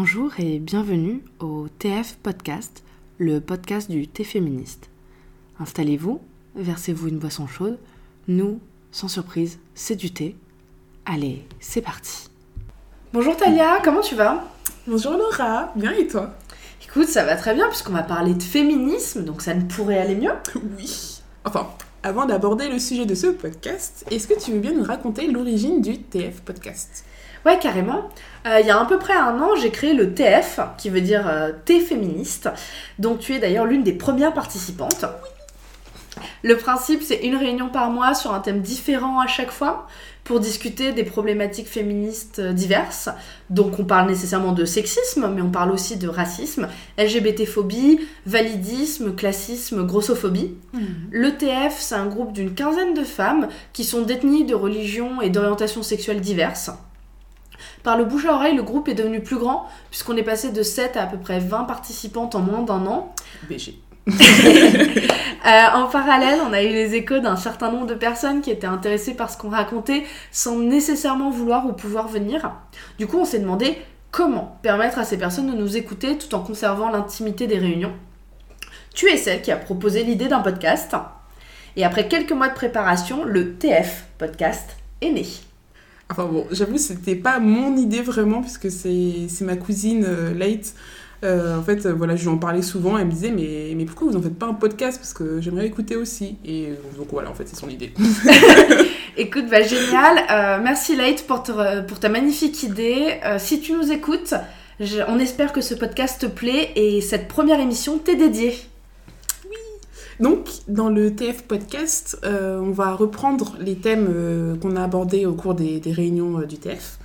Bonjour et bienvenue au TF Podcast, le podcast du thé féministe. Installez-vous, versez-vous une boisson chaude. Nous, sans surprise, c'est du thé. Allez, c'est parti. Bonjour Talia, comment tu vas? Bonjour Laura, bien et toi? Écoute, ça va très bien puisqu'on va parler de féminisme, donc ça ne pourrait aller mieux. Oui. Enfin, avant d'aborder le sujet de ce podcast, est-ce que tu veux bien nous raconter l'origine du TF Podcast? Ouais, carrément. Euh, il y a à peu près un an, j'ai créé le TF, qui veut dire euh, Thé féministe, dont tu es d'ailleurs l'une des premières participantes. Le principe, c'est une réunion par mois sur un thème différent à chaque fois pour discuter des problématiques féministes euh, diverses. Donc on parle nécessairement de sexisme, mais on parle aussi de racisme, LGBT-phobie, validisme, classisme, grossophobie. Mhm. Le TF, c'est un groupe d'une quinzaine de femmes qui sont détenues de religions et d'orientations sexuelles diverses. Par le bouche à oreille, le groupe est devenu plus grand, puisqu'on est passé de 7 à à peu près 20 participantes en moins d'un an. BG. Euh, en parallèle, on a eu les échos d'un certain nombre de personnes qui étaient intéressées par ce qu'on racontait sans nécessairement vouloir ou pouvoir venir. Du coup, on s'est demandé comment permettre à ces personnes de nous écouter tout en conservant l'intimité des réunions. Tu es celle qui a proposé l'idée d'un podcast. Et après quelques mois de préparation, le TF podcast est né. Enfin bon, j'avoue, c'était pas mon idée vraiment, puisque c'est ma cousine euh. Euh, en fait, euh, voilà, je lui en parlais souvent. Elle me disait, mais, mais pourquoi vous en faites pas un podcast? Parce que j'aimerais écouter aussi. Et euh, donc voilà, en fait, c'est son idée. Écoute, bah, génial. Merci Late pour, pour ta magnifique idée. Si tu nous écoutes, on espère que ce podcast te plaît et cette première émission t'est dédiée. Donc, dans le TF Podcast, euh, on va reprendre les thèmes euh, qu'on a abordés au cours des, réunions euh, du TF.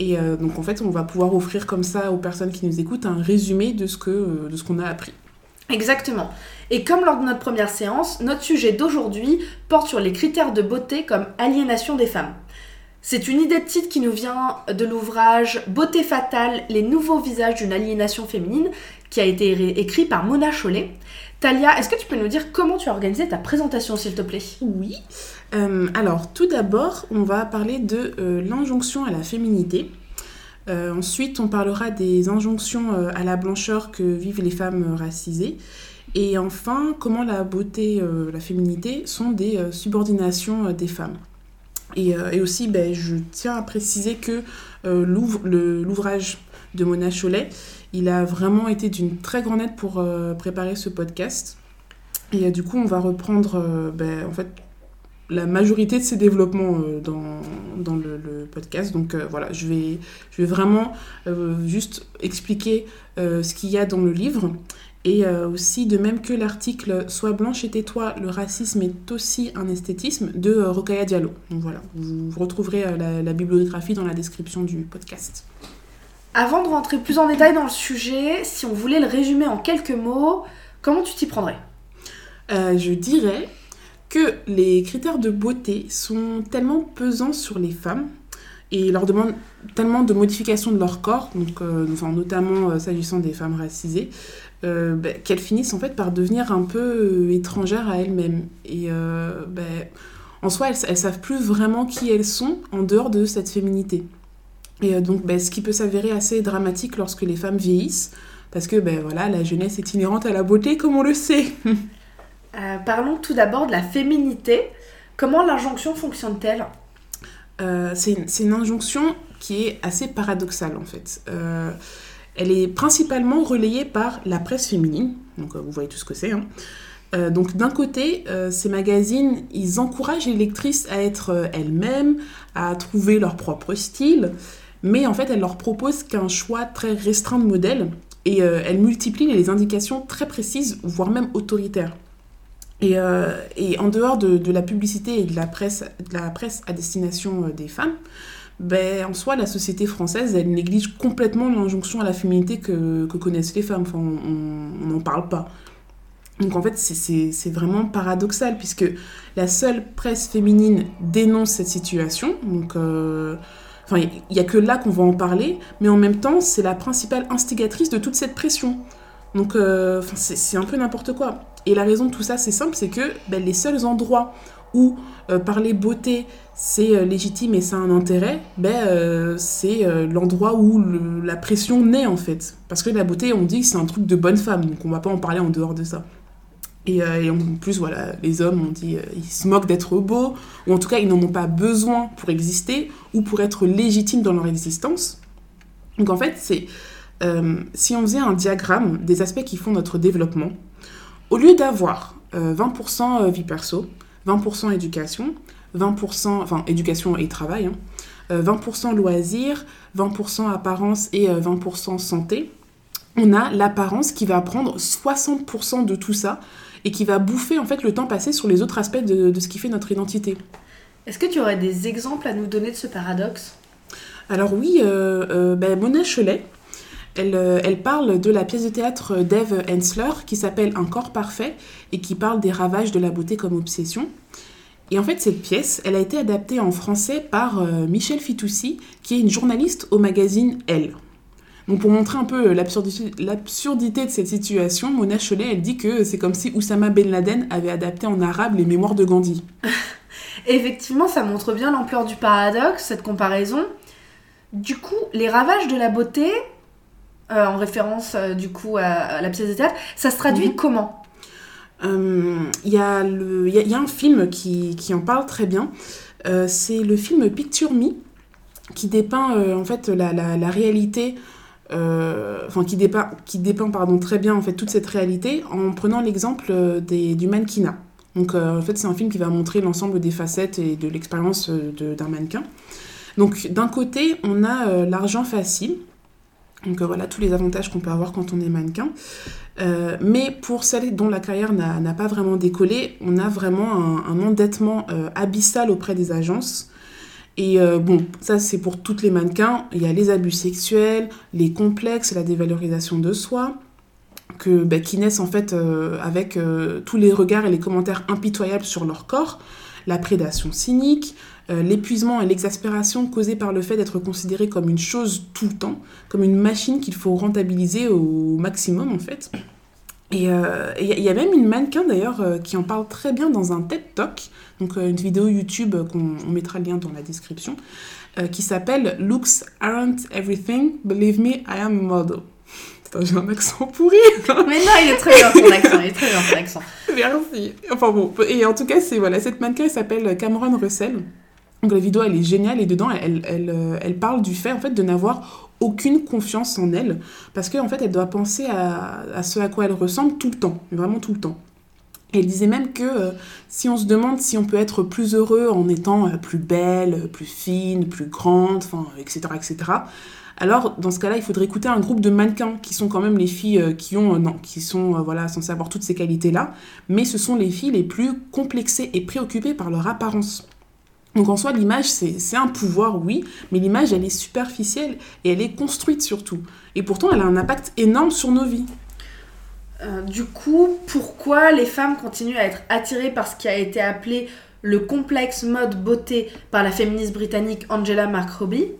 Et donc, en fait, on va pouvoir offrir comme ça aux personnes qui nous écoutent un résumé de ce que, de ce qu'on a appris. Exactement. Et comme lors de notre première séance, notre sujet d'aujourd'hui porte sur les critères de beauté comme aliénation des femmes. C'est une idée de titre qui nous vient de l'ouvrage Beauté fatale, les nouveaux visages d'une aliénation féminine, qui a été écrit par Mona Chollet. Talia, est-ce que tu peux nous dire comment tu as organisé ta présentation, s'il te plaît? Oui. Euh, alors, tout d'abord, on va parler de euh, l'injonction à la féminité. Euh, ensuite, on parlera des injonctions à la blancheur que vivent les femmes racisées. Et enfin, comment la beauté, la féminité sont des subordinations des femmes. Et, aussi, ben, je tiens à préciser que l'ouvrage de Mona Chollet, il a vraiment été d'une très grande aide pour euh, préparer ce podcast. Et euh, du coup, on va reprendre euh, ben, en fait, la majorité de ces développements dans, dans le, podcast. Donc voilà, je vais, je vais vraiment juste expliquer ce qu'il y a dans le livre. Et aussi, de même que l'article Sois blanche et tais-toi, le racisme est aussi un esthétisme de Rokhaya Diallo. Donc voilà, vous retrouverez la bibliographie dans la description du podcast. Avant de rentrer plus en détail dans le sujet, si on voulait le résumer en quelques mots, comment tu t'y prendrais? Euh, je dirais que les critères de beauté sont tellement pesants sur les femmes et leur demandent tellement de modifications de leur corps, euh, notamment euh, s'agissant des femmes racisées, ben, qu'elles finissent en fait par devenir un peu étrangères à elles-mêmes. Et ben, en soi, elles, elles savent plus vraiment qui elles sont en dehors de cette féminité. Et euh, donc, ben, ce qui peut s'avérer assez dramatique lorsque les femmes vieillissent, parce que ben, voilà, la jeunesse est inhérente à la beauté, comme on le sait. Euh, Parlons tout d'abord de la féminité. Comment l'injonction fonctionne-t-elle? Euh, c'est une, c'est une injonction qui est assez paradoxale en fait. Euh, elle est principalement relayée par la presse féminine, donc vous voyez tout ce que c'est. hein. Euh, donc d'un côté, euh, ces magazines, ils encouragent les lectrices à être euh, elles-mêmes, à trouver leur propre style, mais en fait, elles leur proposent qu'un choix très restreint de modèles et euh, elles multiplient les indications très précises, voire même autoritaires. Et, euh, en dehors de, la publicité et de la presse, à destination euh, des femmes, ben, en soi, la société française, elle néglige complètement l'injonction à la féminité que, connaissent les femmes. On n'en parle pas. Donc en fait, c'est- vraiment paradoxal, puisque la seule presse féminine dénonce cette situation. Donc, il n'y a que là qu'on va en parler, mais en même temps, c'est la principale instigatrice de toute cette pression. Donc, euh, c'est un peu n'importe quoi. Et la raison de tout ça, c'est simple, c'est que ben, les seuls endroits ou euh, parler beauté, c'est euh, légitime et ça a un intérêt, ben, euh, c'est l'endroit où la pression naît en fait. Parce que la beauté, on dit que c'est un truc de bonne femme, donc on va pas en parler en dehors de ça. Et, euh, et en plus, voilà, les hommes, on dit, euh, ils se moquent d'être beaux, ou en tout cas, ils n'en ont pas besoin pour exister, ou pour être légitimes dans leur existence. Donc en fait, c'est euh, si on faisait un diagramme des aspects qui font notre développement, au lieu d'avoir euh, 20% vie perso, 20% éducation, 20%, enfin éducation et travail, hein, euh, 20% loisirs, 20% apparence et euh, 20% santé, on a l'apparence qui va prendre 60% de tout ça et qui va bouffer en fait le temps passé sur les autres aspects de, de ce qui fait notre identité. Est-ce que tu aurais des exemples à nous donner de ce paradoxe? Alors oui, euh, euh, ben, Mona Cholet, elle, euh, elle parle de la pièce de théâtre d'Eve Hensler qui s'appelle Un corps parfait et qui parle des ravages de la beauté comme obsession. Et en fait, cette pièce, elle a été adaptée en français par euh, Michel Fitoussi, qui est une journaliste au magazine Elle. Donc pour montrer un peu l'absurdité de cette situation, Mona Cholet, elle dit que c'est comme si Oussama Ben Laden avait adapté en arabe les mémoires de Gandhi. Effectivement, ça montre bien l'ampleur du paradoxe, cette comparaison. Du coup, les ravages de la beauté, euh, en référence euh, du coup à, à la pièce de théâtre, ça se traduit Mhm. comment? Euh, Il y, a le- il y a- il y a un film qui, qui en parle très bien. Euh, c'est le film Picture Me qui dépeint euh, en fait la, la- la réalité, euh, enfin qui dépeint, pardon, très bien en fait toute cette réalité en prenant l'exemple euh, du mannequinat. Donc euh, en fait c'est un film qui va montrer l'ensemble des facettes et de l'expérience euh, d'un mannequin. Donc d'un côté on a euh, l'argent facile. Donc euh, voilà tous les avantages qu'on peut avoir quand on est mannequin. Euh, mais pour celles dont la carrière n'a pas vraiment décollé, on a vraiment un, endettement euh, abyssal auprès des agences. Et euh, bon, ça c'est pour toutes les mannequins. Il y a les abus sexuels, les complexes, la dévalorisation de soi, que, bah, qui naissent en fait euh, avec euh, tous les regards et les commentaires impitoyables sur leur corps, la prédation cynique, l'épuisement et l'exaspération causés par le fait d'être considéré comme une chose tout le temps, comme une machine qu'il faut rentabiliser au maximum en fait. Et euh, il y, a- il y a même une mannequin d'ailleurs euh, qui en parle très bien dans un TED Talk, donc euh, une vidéo YouTube euh, qu'on on mettra le lien dans la description, euh, qui s'appelle Looks aren't everything, believe me, I am a model. Putain, j'ai un accent pourri. Mais non, il est très bien ton accent, il est très bien ton accent. Merci. Enfin bon, et en tout cas, c'est voilà, cette mannequin elle s'appelle Cameron Russell. Donc la vidéo elle est géniale et dedans elle, elle, euh, elle parle du fait en fait de n'avoir aucune confiance en elle parce qu'en fait elle doit penser à, ce à quoi elle ressemble tout le temps, vraiment tout le temps. Elle disait même que euh, si on se demande si on peut être plus heureux en étant euh, plus belle, plus fine, plus grande, etc., etc., alors dans ce cas-là, il faudrait écouter un groupe de mannequins qui sont quand même les filles euh, qui ont, non, qui sont voilà censées avoir toutes ces qualités-là, mais ce sont les filles les plus complexées et préoccupées par leur apparence. Donc en soi, l'image, c'est un pouvoir, oui, mais l'image, elle est superficielle et elle est construite surtout. Et pourtant, elle a un impact énorme sur nos vies. Euh, du coup, pourquoi les femmes continuent à être attirées par ce qui a été appelé le complexe mode beauté par la féministe britannique Angela McRobbie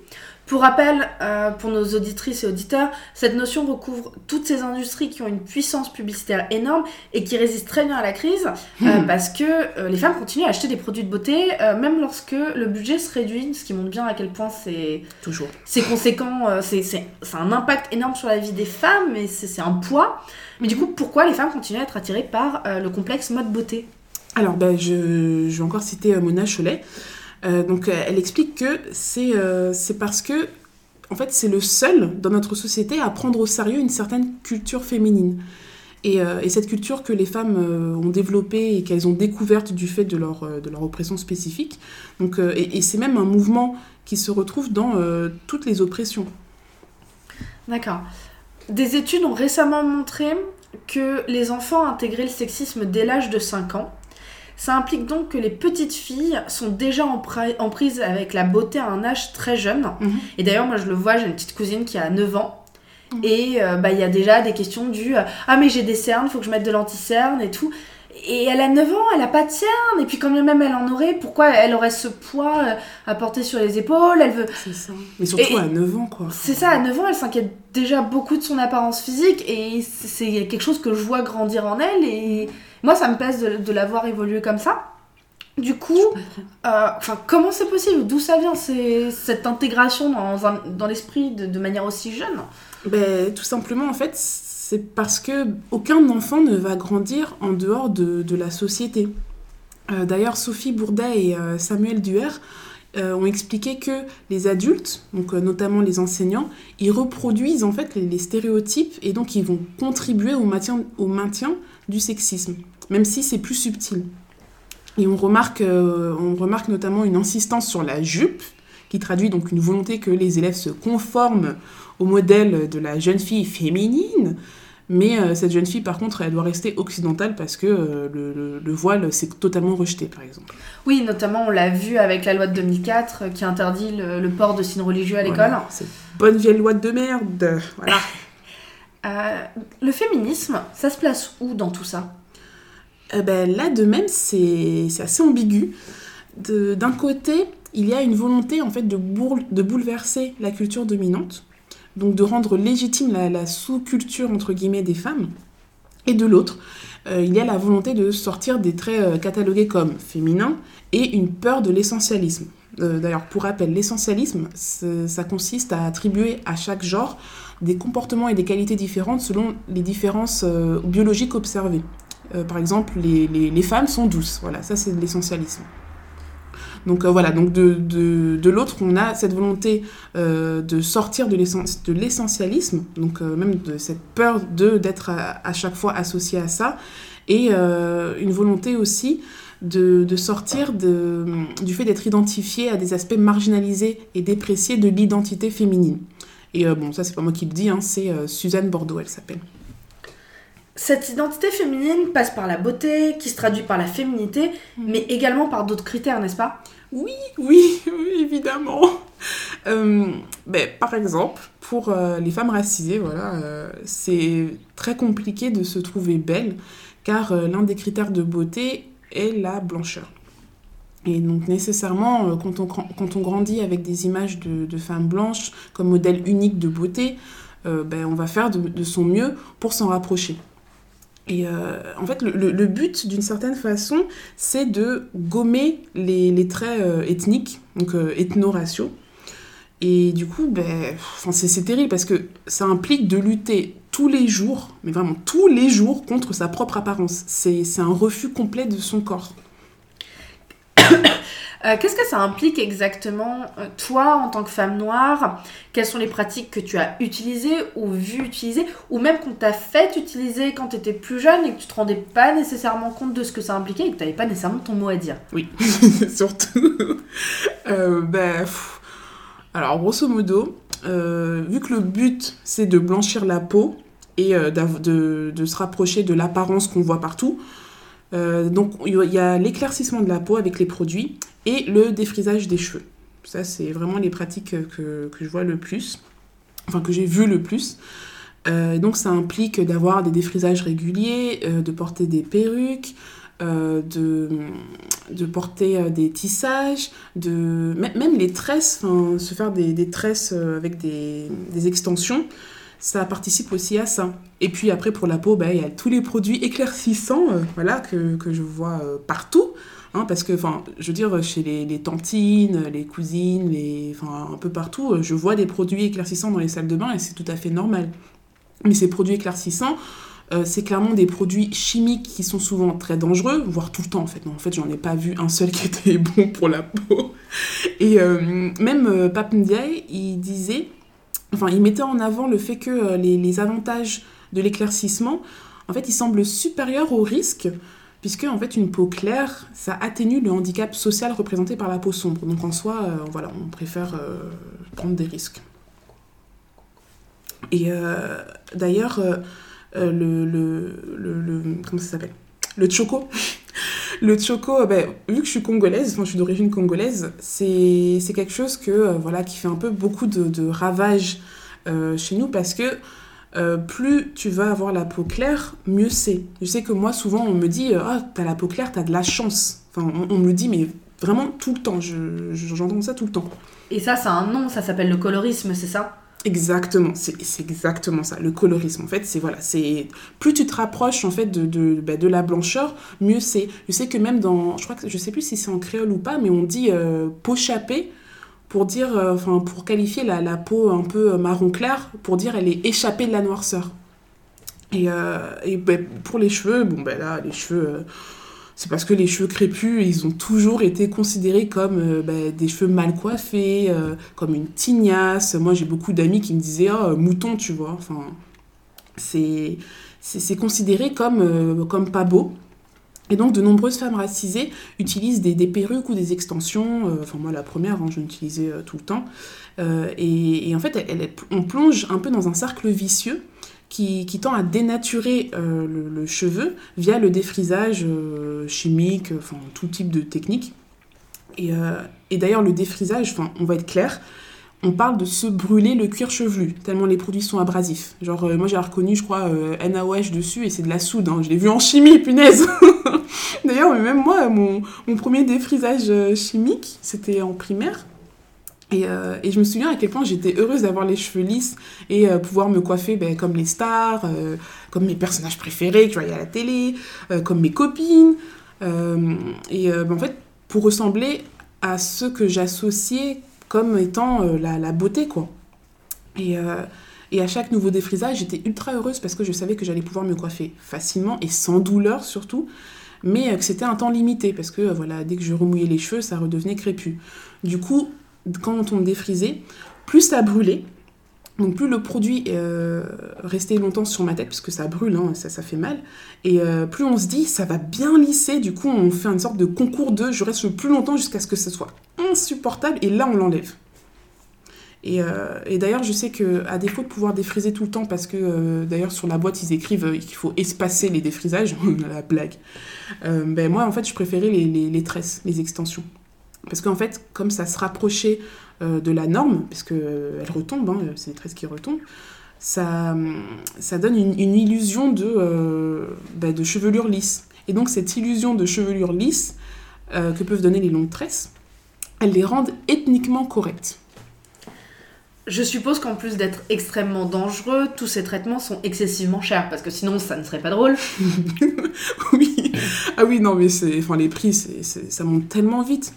Pour rappel, euh, pour nos auditrices et auditeurs, cette notion recouvre toutes ces industries qui ont une puissance publicitaire énorme et qui résistent très bien à la crise euh, parce que euh, les femmes continuent à acheter des produits de beauté même lorsque le budget se réduit, ce qui montre bien à quel point c'est Toujours. c'est conséquent, c'est un impact énorme sur la vie des femmes, et c'est un poids. Mais du coup, pourquoi les femmes continuent à être attirées par le complexe mode beauté? Alors, ben, je, je vais encore citer Mona Cholet. Euh, donc, euh, elle explique que c'est euh, c'est parce que, en fait, c'est le seul dans notre société à prendre au sérieux une certaine culture féminine. Et, et cette culture que les femmes ont développée et qu'elles ont découverte du fait de leur, de leur oppression spécifique. Donc, et et c'est même un mouvement qui se retrouve dans toutes les oppressions. D'accord. Des études ont récemment montré que les enfants intégraient le sexisme dès l'âge de 5 ans. Ça implique donc que les petites filles sont déjà en, pri- en prise avec la beauté à un âge très jeune. Mhm. Et d'ailleurs, moi je le vois, j'ai une petite cousine qui a 9 ans. Mhm. Et euh, bah, il y a déjà des questions du Ah, mais j'ai des cernes, faut que je mette de l'anti-cerne et tout. Et elle a 9 ans, elle a pas de cernes. Et puis, quand même elle en aurait, pourquoi elle aurait ce poids euh, à porter sur les épaules? Elle veut. C'est ça. Mais surtout Et- à 9 ans, quoi. C'est ça, à 9 ans, elle s'inquiète déjà beaucoup de son apparence physique. Et c'est quelque chose que je vois grandir en elle. Et moi, ça me pèse de, de la voir évoluer comme ça. Du coup, euh, enfin, comment c'est possible? D'où ça vient c'est cette intégration dans, dans l'esprit de, de manière aussi jeune? Ben, tout simplement, en fait, c'est parce que aucun enfant ne va grandir en dehors de, la société. Euh, D'ailleurs, Sophie Bourdet et euh, Samuel Duer euh, ont expliqué que les adultes, donc notamment les enseignants, ils reproduisent en fait les, stéréotypes et donc ils vont contribuer au maintien, au maintien du sexisme, même si c'est plus subtil. Et on remarque, on remarque notamment une insistance sur la jupe, qui traduit donc une volonté que les élèves se conforment au modèle de la jeune fille féminine. Mais euh, cette jeune fille, par contre, elle doit rester occidentale parce que euh, le, le- le voile, c'est totalement rejeté, par exemple. Oui, notamment on l'a vu avec la loi de 2004 euh, qui interdit le, le port de signes religieux à l'école. Voilà, cette bonne vieille loi de merde. Voilà. Le féminisme, ça se place où dans tout ça? Ben, là, de même, c'est assez ambigu. D'un côté, il y a une volonté en fait de, bourle- de bouleverser la culture dominante, donc de rendre légitime la, sous-culture entre guillemets des femmes. Et de l'autre, euh, il y a la volonté de sortir des traits euh, catalogués comme féminins et une peur de l'essentialisme. Euh, D'ailleurs, pour rappel, l'essentialisme, ça consiste à attribuer à chaque genre des comportements et des qualités différentes selon les différences biologiques observées. Par exemple, les, les- les femmes sont douces. Voilà, ça c'est l'essentialisme. Donc euh, voilà, donc de, l'autre, on a cette volonté euh, de sortir de l'essen- de l'essentialisme, donc euh, même de cette peur d'être à, chaque fois associé à ça, et une volonté aussi de, sortir du fait d'être identifié à des aspects marginalisés et dépréciés de l'identité féminine. Et bon, ça c'est pas moi qui le dis, hein, c'est Suzanne Bordeaux, elle s'appelle. Cette identité féminine passe par la beauté, qui se traduit par la féminité, mais également par d'autres critères, n'est-ce pas? Oui, oui, oui, évidemment. Euh, ben, par exemple, pour euh, les femmes racisées, voilà, euh, c'est très compliqué de se trouver belle, car euh, l'un des critères de beauté est la blancheur. Et donc nécessairement, quand on, gran- quand on grandit avec des images de, de femmes blanches comme modèle unique de beauté, ben, on va faire de, de son mieux pour s'en rapprocher. Et euh, en fait, le, but, d'une certaine façon, c'est de gommer les, traits euh, ethniques, donc euh, ethno-raciaux. Et du coup, ben, c'est terrible parce que ça implique de lutter tous les jours, mais vraiment tous les jours, contre sa propre apparence. C'est un refus complet de son corps. Euh, Qu'est-ce que ça implique exactement, euh, toi, en tant que femme noire? Quelles sont les pratiques que tu as utilisées ou vues utiliser, ou même qu'on t'a fait utiliser quand tu étais plus jeune et que tu te rendais pas nécessairement compte de ce que ça impliquait et que tu n'avais pas nécessairement ton mot à dire? Oui, surtout. Euh, ben, alors, grosso modo, euh, vu que le but, c'est de blanchir la peau et de se rapprocher de l'apparence qu'on voit partout, euh, donc il y a l'éclaircissement de la peau avec les produits et le défrisage des cheveux. Ça, c'est vraiment les pratiques que, je vois le plus, enfin que j'ai vu le plus. Euh, donc ça implique d'avoir des défrisages réguliers, euh, de porter des perruques, de, porter des tissages, même les tresses, se faire des, tresses avec des extensions, ça participe aussi à ça. Et puis après pour la peau, ben, il y a tous les produits éclaircissants euh, voilà, que, que je vois euh, partout. hein, parce que, enfin, je veux dire, chez les, les tantines, les cousines, les, un peu partout, euh, je vois des produits éclaircissants dans les salles de bain et c'est tout à fait normal. Mais ces produits éclaircissants, c'est clairement des produits chimiques qui sont souvent très dangereux, voire tout le temps en fait. Non, en fait, j'en ai pas vu un seul qui était bon pour la peau. Et même euh, Ndiaye, il disait, enfin, il mettait en avant le fait que euh, les, avantages de l'éclaircissement, en fait, ils semblent supérieurs aux risques, puisque en fait, une peau claire, ça atténue le handicap social représenté par la peau sombre. Donc en soi, euh, voilà, on préfère euh, prendre des risques. Et d'ailleurs, le, le, le, le- Comment ça s'appelle? Le choco. Le choco, euh, ben, vu que je suis congolaise, enfin je suis d'origine congolaise, c'est quelque chose que, euh, voilà, qui fait un peu beaucoup de, ravages euh, chez nous parce que plus tu vas avoir la peau claire, mieux c'est. Je sais que moi, souvent, on me dit Ah, t'as la peau claire, t'as de la chance. Enfin, on, me le dit, mais vraiment tout le temps. Je- je- J'entends ça tout le temps. Et ça, c'est un nom, ça s'appelle le colorisme, c'est ça? Exactement, c'est exactement ça, le colorisme. En fait, c'est voilà, c'est plus tu te rapproches en fait de, bah, de la blancheur, mieux c'est. Je sais que même dans, je crois que je sais plus si c'est en créole ou pas, mais on dit euh, peau chapée pour dire, euh, enfin pour qualifier la, la, peau un peu marron clair, pour dire elle est échappée de la noirceur. Et, euh, et bah, pour les cheveux, bon ben là, les cheveux c'est parce que les cheveux crépus, ils ont toujours été considérés comme euh, bah, des cheveux mal coiffés, euh, comme une tignasse. Moi, j'ai beaucoup d'amis qui me disaient oh, mouton, tu vois. Enfin, c'est considéré comme, euh, comme pas beau. Et donc, de nombreuses femmes racisées utilisent des, perruques ou des extensions. enfin, moi, la première, hein, je l'utilisais tout le temps. Et, en fait, on plonge un peu dans un cercle vicieux qui, tend à dénaturer euh, le, cheveu via le défrisage euh, chimique, enfin tout type de technique. Et, euh, d'ailleurs, le défrisage, on va être clair, on parle de se brûler le cuir chevelu, tellement les produits sont abrasifs. Genre, moi j'ai reconnu, je crois, NaOH dessus et c'est de la soude. Hein. Je l'ai vu en chimie, punaise D'ailleurs, même moi, mon premier défrisage chimique, c'était en primaire. Euh, et, je me souviens à quel point j'étais heureuse d'avoir les cheveux lisses et euh, pouvoir me coiffer ben, comme les stars, euh, comme mes personnages préférés que je voyais à la télé, comme mes copines. et ben, en fait, pour ressembler à ceux que j'associais comme étant la, la, beauté, quoi. Et, et à chaque nouveau défrisage, j'étais ultra heureuse parce que je savais que j'allais pouvoir me coiffer facilement et sans douleur surtout mais que c'était un temps limité parce que voilà dès que je remouillais les cheveux ça redevenait crépus du coup quand on défrisait, plus ça brûlait. Donc plus le produit euh, restait longtemps sur ma tête, parce que ça brûle, hein, ça, fait mal. Et euh, plus on se dit, ça va bien lisser, du coup on fait une sorte de concours de je reste le plus longtemps jusqu'à ce que ce soit insupportable, et là on l'enlève. Et, euh, et d'ailleurs, je sais que à défaut de pouvoir défriser tout le temps, parce que d'ailleurs sur la boîte ils écrivent qu'il faut espacer les défrisages, la blague. ben moi en fait je préférais les tresses, les extensions. Parce qu'en fait, comme ça se rapprochait euh, de la norme, parce qu'elle euh, retombe, hein, c'est des tresses qui retombent, ça, ça donne une, illusion de, euh, bah, de chevelure lisse. Et donc cette illusion de chevelure lisse que peuvent donner les longues tresses, elles les rendent ethniquement correctes. Je suppose qu'en plus d'être extrêmement dangereux, tous ces traitements sont excessivement chers, parce que sinon ça ne serait pas drôle. oui. Ah oui, non, mais enfin, les prix, ça monte tellement vite.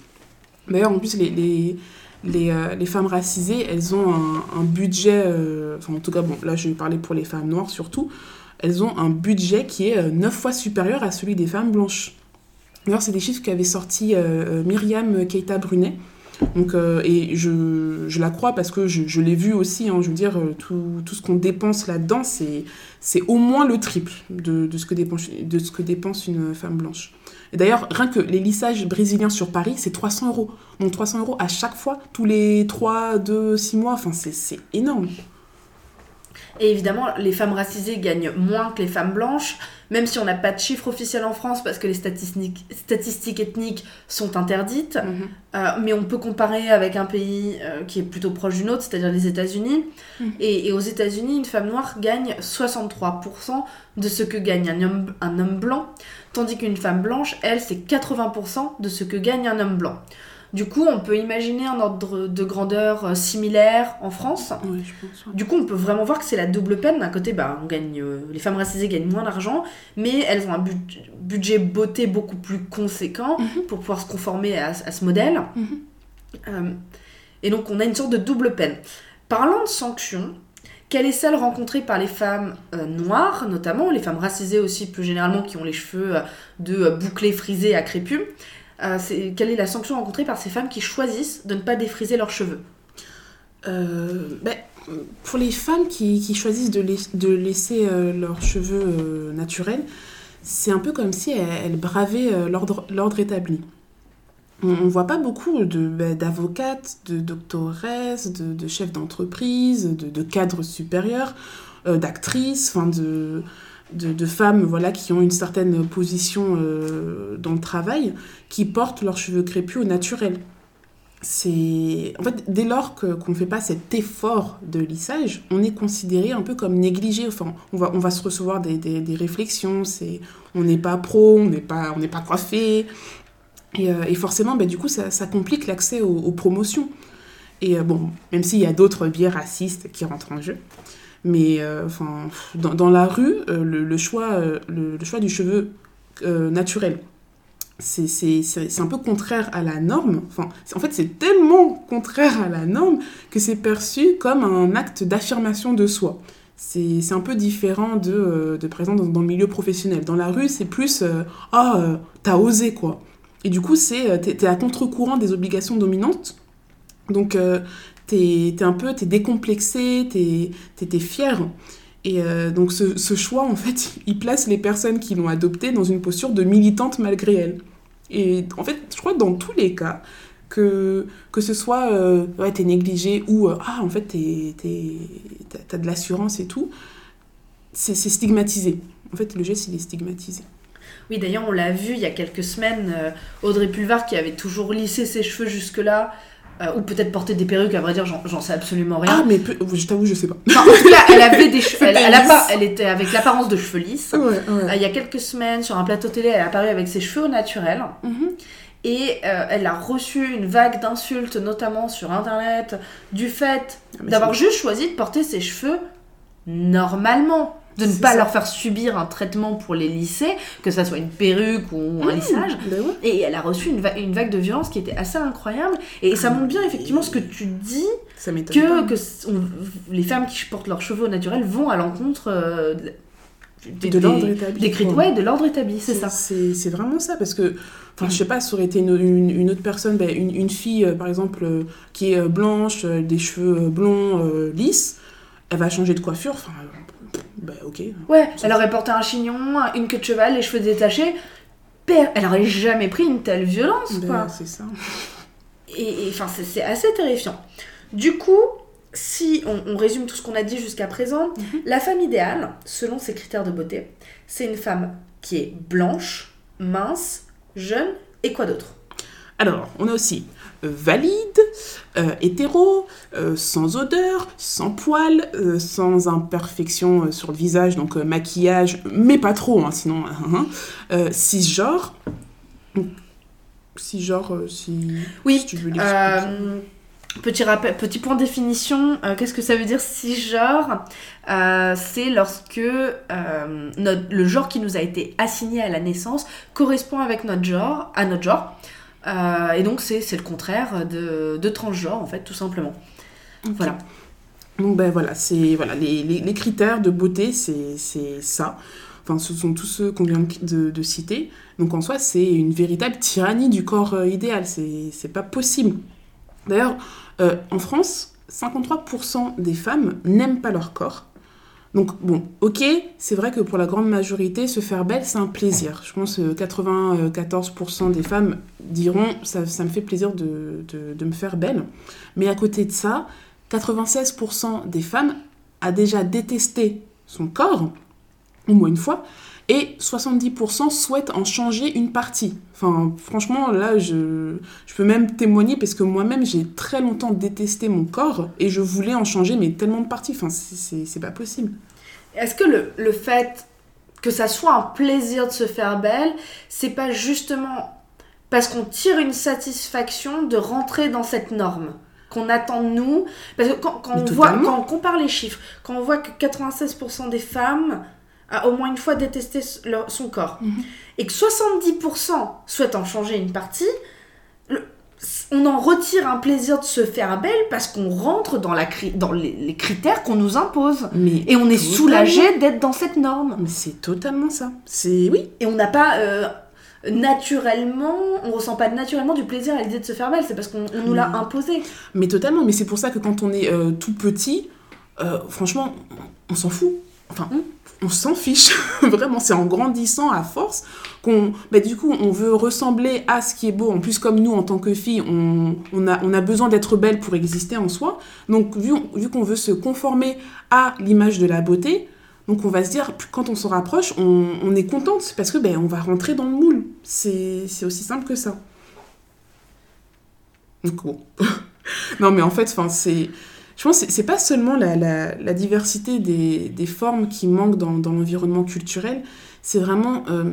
D'ailleurs, en plus, les, les, les, euh, femmes racisées, elles ont un, budget, euh, enfin en tout cas, bon, là je vais parler pour les femmes noires surtout, elles ont un budget qui est euh, neuf fois supérieur à celui des femmes blanches. D'ailleurs, c'est des chiffres qu'avait sorti Myriam Keita Brunet. Donc, et je, je, la crois parce que je, je l'ai vu aussi, hein, je veux dire, tout, tout ce qu'on dépense là-dedans, c'est au moins le triple de, de, ce que dépense, de ce que dépense une femme blanche. Et d'ailleurs, rien que les lissages brésiliens sur Paris, c'est 300 euros. Donc 300 euros à chaque fois, tous les 3, 2, 6 mois. Enfin, c'est énorme. Et évidemment, les femmes racisées gagnent moins que les femmes blanches, même si on n'a pas de chiffre officiel en France parce que les statistiques, statistiques ethniques sont interdites. Mhm. Euh, mais on peut comparer avec un pays euh, qui est plutôt proche du nôtre, c'est-à-dire les États-Unis. Mhm. Et, aux États-Unis, une femme noire gagne 63% de ce que gagne un homme, un homme blanc, tandis qu'une femme blanche, elle, c'est 80% de ce que gagne un homme blanc. Du coup, on peut imaginer un ordre de grandeur euh, similaire en France. Du coup, on peut vraiment voir que c'est la double peine. D'un côté, bah, on gagne, euh, les femmes racisées gagnent moins d'argent, mais elles ont un budget beauté beaucoup plus conséquent mhm. pour pouvoir se conformer à, ce modèle. Mhm. Euh, et donc, on a une sorte de double peine. Parlant de sanctions, quelle est celle rencontrée par les femmes noires, notamment, les femmes racisées aussi plus généralement, qui ont les cheveux de bouclés frisés à crépus euh, quelle est la sanction rencontrée par ces femmes qui choisissent de ne pas défriser leurs cheveux? Euh, ben, Pour les femmes qui, choisissent de, laisser euh, leurs cheveux naturels, c'est un peu comme si elles, bravaient l'ordre établi. On ne voit pas beaucoup ben, d'avocates, de, de doctoresses, de, chefs d'entreprise, de, cadres supérieurs, d'actrices, enfin de de, femmes voilà, qui ont une certaine position euh, dans le travail, qui portent leurs cheveux crépus au naturel. C'est en fait dès lors qu'on ne fait pas cet effort de lissage, on est considéré un peu comme négligé. Enfin, on va on va se recevoir des, des, réflexions. C'est on n'est pas pro, on n'est pas on n'est pas coiffé. Et, euh, et forcément, bah, du coup, ça, complique l'accès aux, promotions. Et bon, même s'il y a d'autres biais racistes qui rentrent en jeu. Mais enfin, dans, la rue, le, choix, le, choix du cheveu naturel, c'est un peu contraire à la norme. En fait, c'est tellement contraire à la norme que c'est perçu comme un acte d'affirmation de soi. C'est un peu différent de, euh, de exemple, dans, le milieu professionnel. Dans la rue, c'est plus euh, Ah, euh, t'as osé, quoi. Et du coup, c'est t'es es à contre-courant des obligations dominantes. Donc, t'es es un peu t'es décomplexé, t'es es, fier. Et donc ce, choix, en fait, il place les personnes qui l'ont adopté dans une posture de militante malgré elles. Et en fait, je crois que dans tous les cas, que, que ce soit euh, ouais, t'es négligé ou euh, ah en fait t'as de l'assurance et tout, c'est stigmatisé. En fait, le geste il est stigmatisé. Oui, d'ailleurs, on l'a vu il y a quelques semaines, euh, Audrey Pulvar qui avait toujours lissé ses cheveux jusque-là, euh, ou peut-être porter des perruques, à vrai dire, j'en sais absolument rien. Ah, mais je t'avoue, je sais pas. en tout cas, elle avait des cheveux. Elle, elle, était avec l'apparence de cheveux lisses. Euh, il y a quelques semaines, sur un plateau télé, elle est apparue avec ses cheveux naturels. Mhm. Et euh, elle a reçu une vague d'insultes, notamment sur internet, du fait ah, d'avoir juste choisi de porter ses cheveux normalement de ne pas leur faire subir un traitement pour les lisser, que ça soit une perruque ou un mmh, lissage. Ben et elle a reçu une, une, vague de violence qui était assez incroyable. Et ça montre bien effectivement ce que tu dis, que, que les femmes qui portent leurs cheveux naturels vont à l'encontre euh, de l'ordre établi. Des ouais, de l'ordre établi, c'est ça. C'est vraiment ça, parce que, enfin, je sais pas, ça aurait été une, une, autre personne, ben, une, une, fille, euh, par exemple, euh, qui est blanche, des cheveux blonds, lisses, elle va changer de coiffure, enfin, bah, ok. Ouais, elle aurait porté un chignon, une queue de cheval, les cheveux détachés. Elle aurait jamais pris une telle violence, bah, quoi. c'est ça. Et enfin, c'est assez terrifiant. Du coup, si on, résume tout ce qu'on a dit jusqu'à présent, mhm. la femme idéale, selon ses critères de beauté, c'est une femme qui est blanche, mince, jeune et quoi d'autre? Alors, on a aussi valide, euh, hétéro, euh, sans odeur, sans poils, euh, sans imperfection sur le visage, donc maquillage, mais pas trop, hein, sinon, hein, hein. cisgenre. Cisgenre, si, oui, si tu veux Petit, rappel, petit point de définition, qu'est-ce que ça veut dire cisgenre? C'est lorsque notre, le genre qui nous a été assigné à la naissance correspond avec notre genre, à notre genre. Euh, et donc, c'est le contraire de, de, transgenre, en fait, tout simplement. Voilà. Donc, ben voilà, c'est voilà, les, les, critères de beauté, c'est ça. Enfin, ce sont tous ceux qu'on vient de, de, citer. Donc, en soi, c'est une véritable tyrannie du corps euh, idéal. C'est pas possible. D'ailleurs, euh, en France, 53% des femmes n'aiment pas leur corps. Donc bon, ok, c'est vrai que pour la grande majorité, se faire belle, c'est un plaisir. Je pense que 94% des femmes diront, ça, ça me fait plaisir de, de, me faire belle. Mais à côté de ça, 96% des femmes a déjà détesté son corps, au moins une fois, et 70% souhaitent en changer une partie. Enfin, franchement, là, je, je peux même témoigner parce que moi-même, j'ai très longtemps détesté mon corps et je voulais en changer, mais tellement de parties. Enfin, c'est pas possible. Est-ce que le, le fait que ça soit un plaisir de se faire belle, c'est pas justement parce qu'on tire une satisfaction de rentrer dans cette norme qu'on attend de nous? Parce que quand, quand on, voit, quand on compare les chiffres, quand on voit que 96% des femmes a au moins une fois détesté son corps mhm. et que 70% souhaitent en changer une partie, on en retire un plaisir de se faire belle parce qu'on rentre dans, la dans les, critères qu'on nous impose. et on est soulagé d'être dans cette norme. Mais c'est totalement ça. C'est oui. Et on n'a pas euh, naturellement, on ressent pas naturellement du plaisir à l'idée de se faire belle. C'est parce qu'on nous l'a imposé. Mais totalement. Mais c'est pour ça que quand on est euh, tout petit, euh, franchement, on s'en fout. Enfin, on s'en fiche. Vraiment, c'est en grandissant à force qu'on. Du coup, on veut ressembler à ce qui est beau. En plus, comme nous, en tant que filles, on, a, besoin d'être belle pour exister en soi. Donc, vu, qu'on veut se conformer à l'image de la beauté, donc on va se dire, quand on se rapproche, on, on est contente parce que ben, on va rentrer dans le moule. C'est aussi simple que ça. Donc, bon. non, mais en fait, c'est je pense que c'est pas seulement la, diversité des, formes qui manquent dans, l'environnement culturel, c'est vraiment, euh,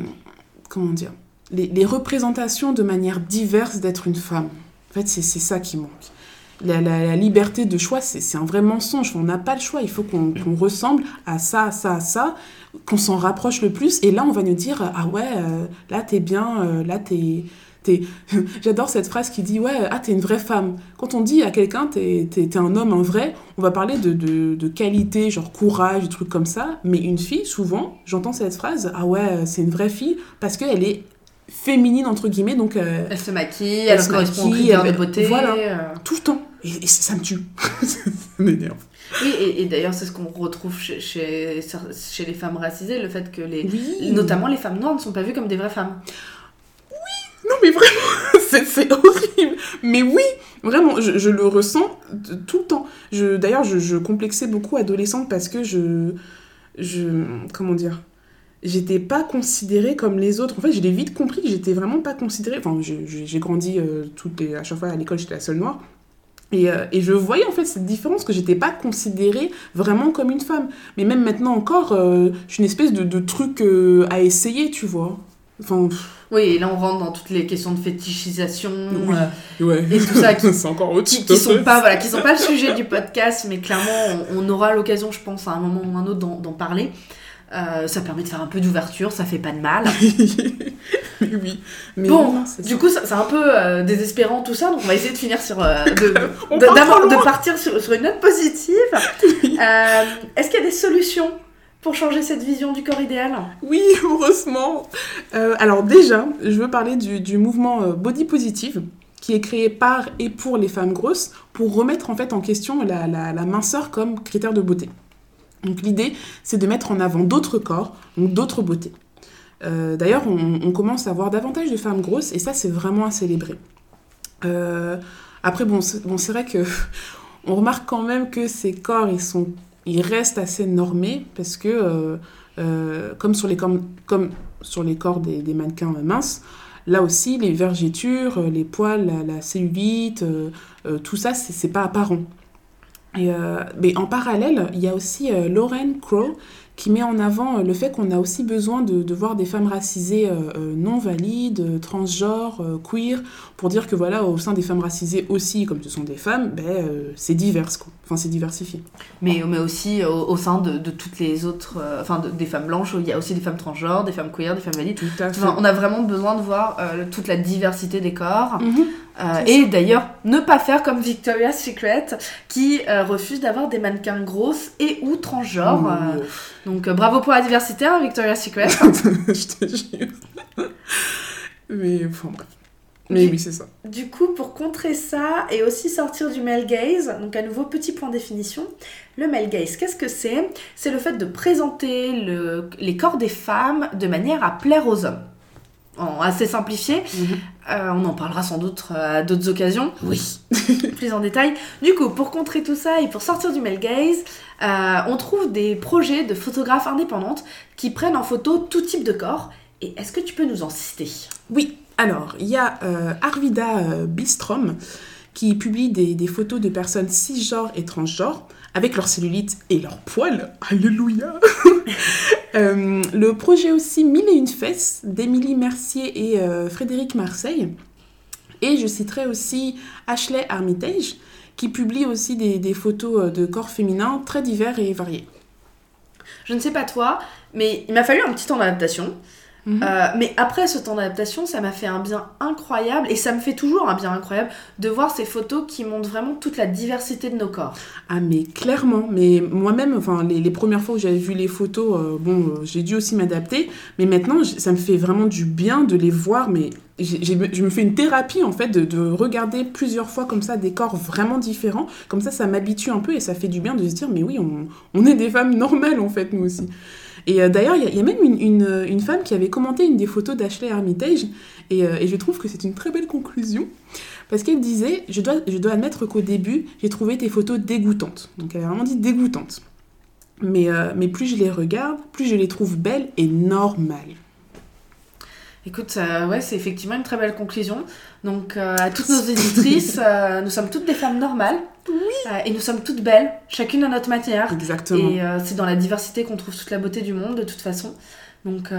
comment dire, les, représentations de manière diverse d'être une femme. En fait, c'est ça qui manque. la, liberté de choix, c'est un vrai mensonge. On n'a pas le choix. Il faut qu'on qu'on ressemble à ça, à ça, à ça, qu'on s'en rapproche le plus. Et là, on va nous dire Ah ouais, euh, là, t'es bien, euh, là, t'es. J'adore cette phrase qui dit Ouais, ah, t'es une vraie femme. Quand on dit à quelqu'un T'es t'es- t'es un homme, un vrai, on va parler de, de, de qualité, genre courage, des trucs comme ça. Mais une fille, souvent, j'entends cette phrase Ah ouais, c'est une vraie fille parce qu'elle est féminine, entre guillemets, donc. euh, Elle se maquille, Elle elle, se correspond aux maquille, critères de elle- beauté. voilà. euh. tout le temps. Et, et ça me tue. ça m'énerve. Oui, et, et d'ailleurs, c'est ce qu'on retrouve chez, chez, chez les femmes racisées, le fait que les. Oui. Notamment les femmes noires ne sont pas vues comme des vraies femmes. Non, mais vraiment, c'est horrible. Mais oui, vraiment, je, je le ressens tout le temps. Je- D'ailleurs, je, je complexais beaucoup adolescente parce que je. je comment dire J'étais pas considérée comme les autres. En fait, j'ai vite compris que j'étais vraiment pas considérée. Enfin, je- je- j'ai grandi euh, toutes à chaque fois à l'école, j'étais la seule noire. Et, euh, et je voyais en fait cette différence que j'étais pas considérée vraiment comme une femme. Mais même maintenant encore, euh, je suis une espèce de, truc à essayer, tu vois. Enfin, Oui, et là on rentre dans toutes les questions de fétichisation Oui. euh, ouais. et tout ça qui, encore autre qui, qui sont pas voilà, qui sont pas le sujet du podcast, mais clairement on, on aura l'occasion, je pense, à un moment ou un autre d'en parler. Euh, ça permet de faire un peu d'ouverture, ça fait pas de mal. oui. Mais Bon, non, Du ça. coup, c'est un peu euh, désespérant tout ça, donc on va essayer de finir sur. euh, de, part partir sur, sur une note positive. Est-ce qu'il y a des solutions pour changer cette vision du corps idéal Oui, heureusement. Euh, alors déjà, je veux parler du, mouvement euh, Body Positive qui est créé par et pour les femmes grosses pour remettre en fait en question la, minceur comme critère de beauté. Donc l'idée, c'est de mettre en avant d'autres corps, donc d'autres beautés. Euh, D'ailleurs, on, commence à voir davantage de femmes grosses et ça, c'est vraiment à célébrer. Après, bon, c'est bon, c'est vrai que on remarque quand même que ces corps, ils, sont, ils restent assez normés parce que, euh, euh, comme, sur les corps, des, mannequins minces, là aussi, les vergetures, euh, les poils, la, cellulite, euh, euh, tout ça, c'est pas apparent. Euh, mais en parallèle, il y a aussi euh, Lauren Crow qui met en avant euh, le fait qu'on a aussi besoin de, voir des femmes racisées euh, euh, non valides, euh, transgenres, euh, queer, pour dire que voilà, au sein des femmes racisées aussi, comme ce sont des femmes, ben, euh, c'est divers, quoi. Enfin, c'est diversifié. mais, mais aussi au, au sein de, de toutes les autres. euh, enfin, de- des femmes blanches, il y a aussi des femmes transgenres, des femmes queer, des femmes valides. Tout à fait. Enfin, on a vraiment besoin de voir euh, toute la diversité des corps. Mhm. Euh, et d'ailleurs, ne pas faire comme Victoria's Secret, qui euh, refuse d'avoir des mannequins grosses et ou transgenres. euh, donc euh, bravo pour la diversité, hein, Victoria's Secret. je te jure. Mais enfin bref. Mais Ok. oui, c'est ça. Du coup, pour contrer ça et aussi sortir du male gaze, donc à nouveau petit point de définition, le male gaze, qu'est-ce que c'est? C'est le fait de présenter le- les corps des femmes de manière à plaire aux hommes. En assez simplifié, Euh, on en parlera sans doute euh, à d'autres occasions. Oui. plus en détail. Du coup, pour contrer tout ça et pour sortir du male gaze, euh, on trouve des projets de photographes indépendantes qui prennent en photo tout type de corps. Et est-ce que tu peux nous en citer? Oui, alors, il y a euh, Arvida euh, Bistrom qui publie des, photos de personnes cisgenres et transgenres avec leur cellulite et leur poils. Alléluia Euh, Le projet aussi Mille et une fesses d'Émilie Mercier et Frédéric Marseille. Et je citerai aussi Ashley Armitage qui publie aussi des, des photos de corps féminins très divers et variés. Je ne sais pas toi, mais il m'a fallu un petit temps d'adaptation. Mhm. Euh, mais après ce temps d'adaptation, ça m'a fait un bien incroyable, et ça me fait toujours un bien incroyable, de voir ces photos qui montrent vraiment toute la diversité de nos corps. Ah mais clairement, mais moi-même, enfin les, les premières fois où j'avais vu les photos, euh, bon, euh, j'ai dû aussi m'adapter, mais maintenant ça me fait vraiment du bien de les voir, mais je me fais une thérapie en fait de, de regarder plusieurs fois comme ça des corps vraiment différents, comme ça ça m'habitue un peu et ça fait du bien de se dire mais oui on, on est des femmes normales en fait nous aussi. Et euh, d'ailleurs il y, a- même une, une- femme qui avait commenté une des photos d'Ashley Armitage et, euh, et je trouve que c'est une très belle conclusion. Parce qu'elle disait, je dois, admettre qu'au début, j'ai trouvé tes photos dégoûtantes. Donc elle a vraiment dit dégoûtantes. Euh, mais plus je les regarde, plus je les trouve belles et normales. Écoute, euh, ouais, c'est effectivement une très belle conclusion. Donc, euh, à toutes nos éditrices, euh, nous sommes toutes des femmes normales. Euh, et nous sommes toutes belles, chacune à notre manière. Exactement. Et c'est dans la diversité qu'on trouve toute la beauté du monde, de toute façon. Donc,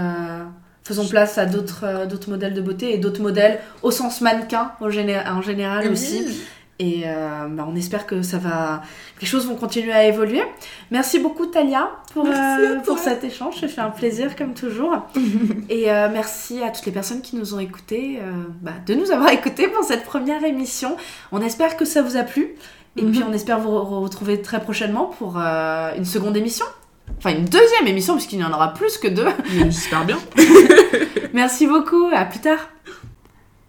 faisons place à d'autres d'autres modèles de beauté et d'autres modèles au sens mannequin au géné- en général Oui. aussi. Et euh, bah, on espère que ça va, les choses vont continuer à évoluer. Merci beaucoup Talia pour, euh, pour cet échange. Ça fait un plaisir comme toujours. Et euh, merci à toutes les personnes qui nous ont écoutés, euh, bah, de nous avoir écoutés pour cette première émission. On espère que ça vous a plu. Et Mhm. puis on espère vous re- retrouver très prochainement pour une seconde émission. Enfin une deuxième émission puisqu'il y en aura plus que deux. J'espère bien. Merci beaucoup, à plus tard.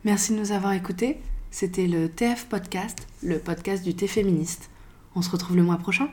Merci de nous avoir écoutés. C'était le TF Podcast, le podcast du thé féministe. On se retrouve le mois prochain.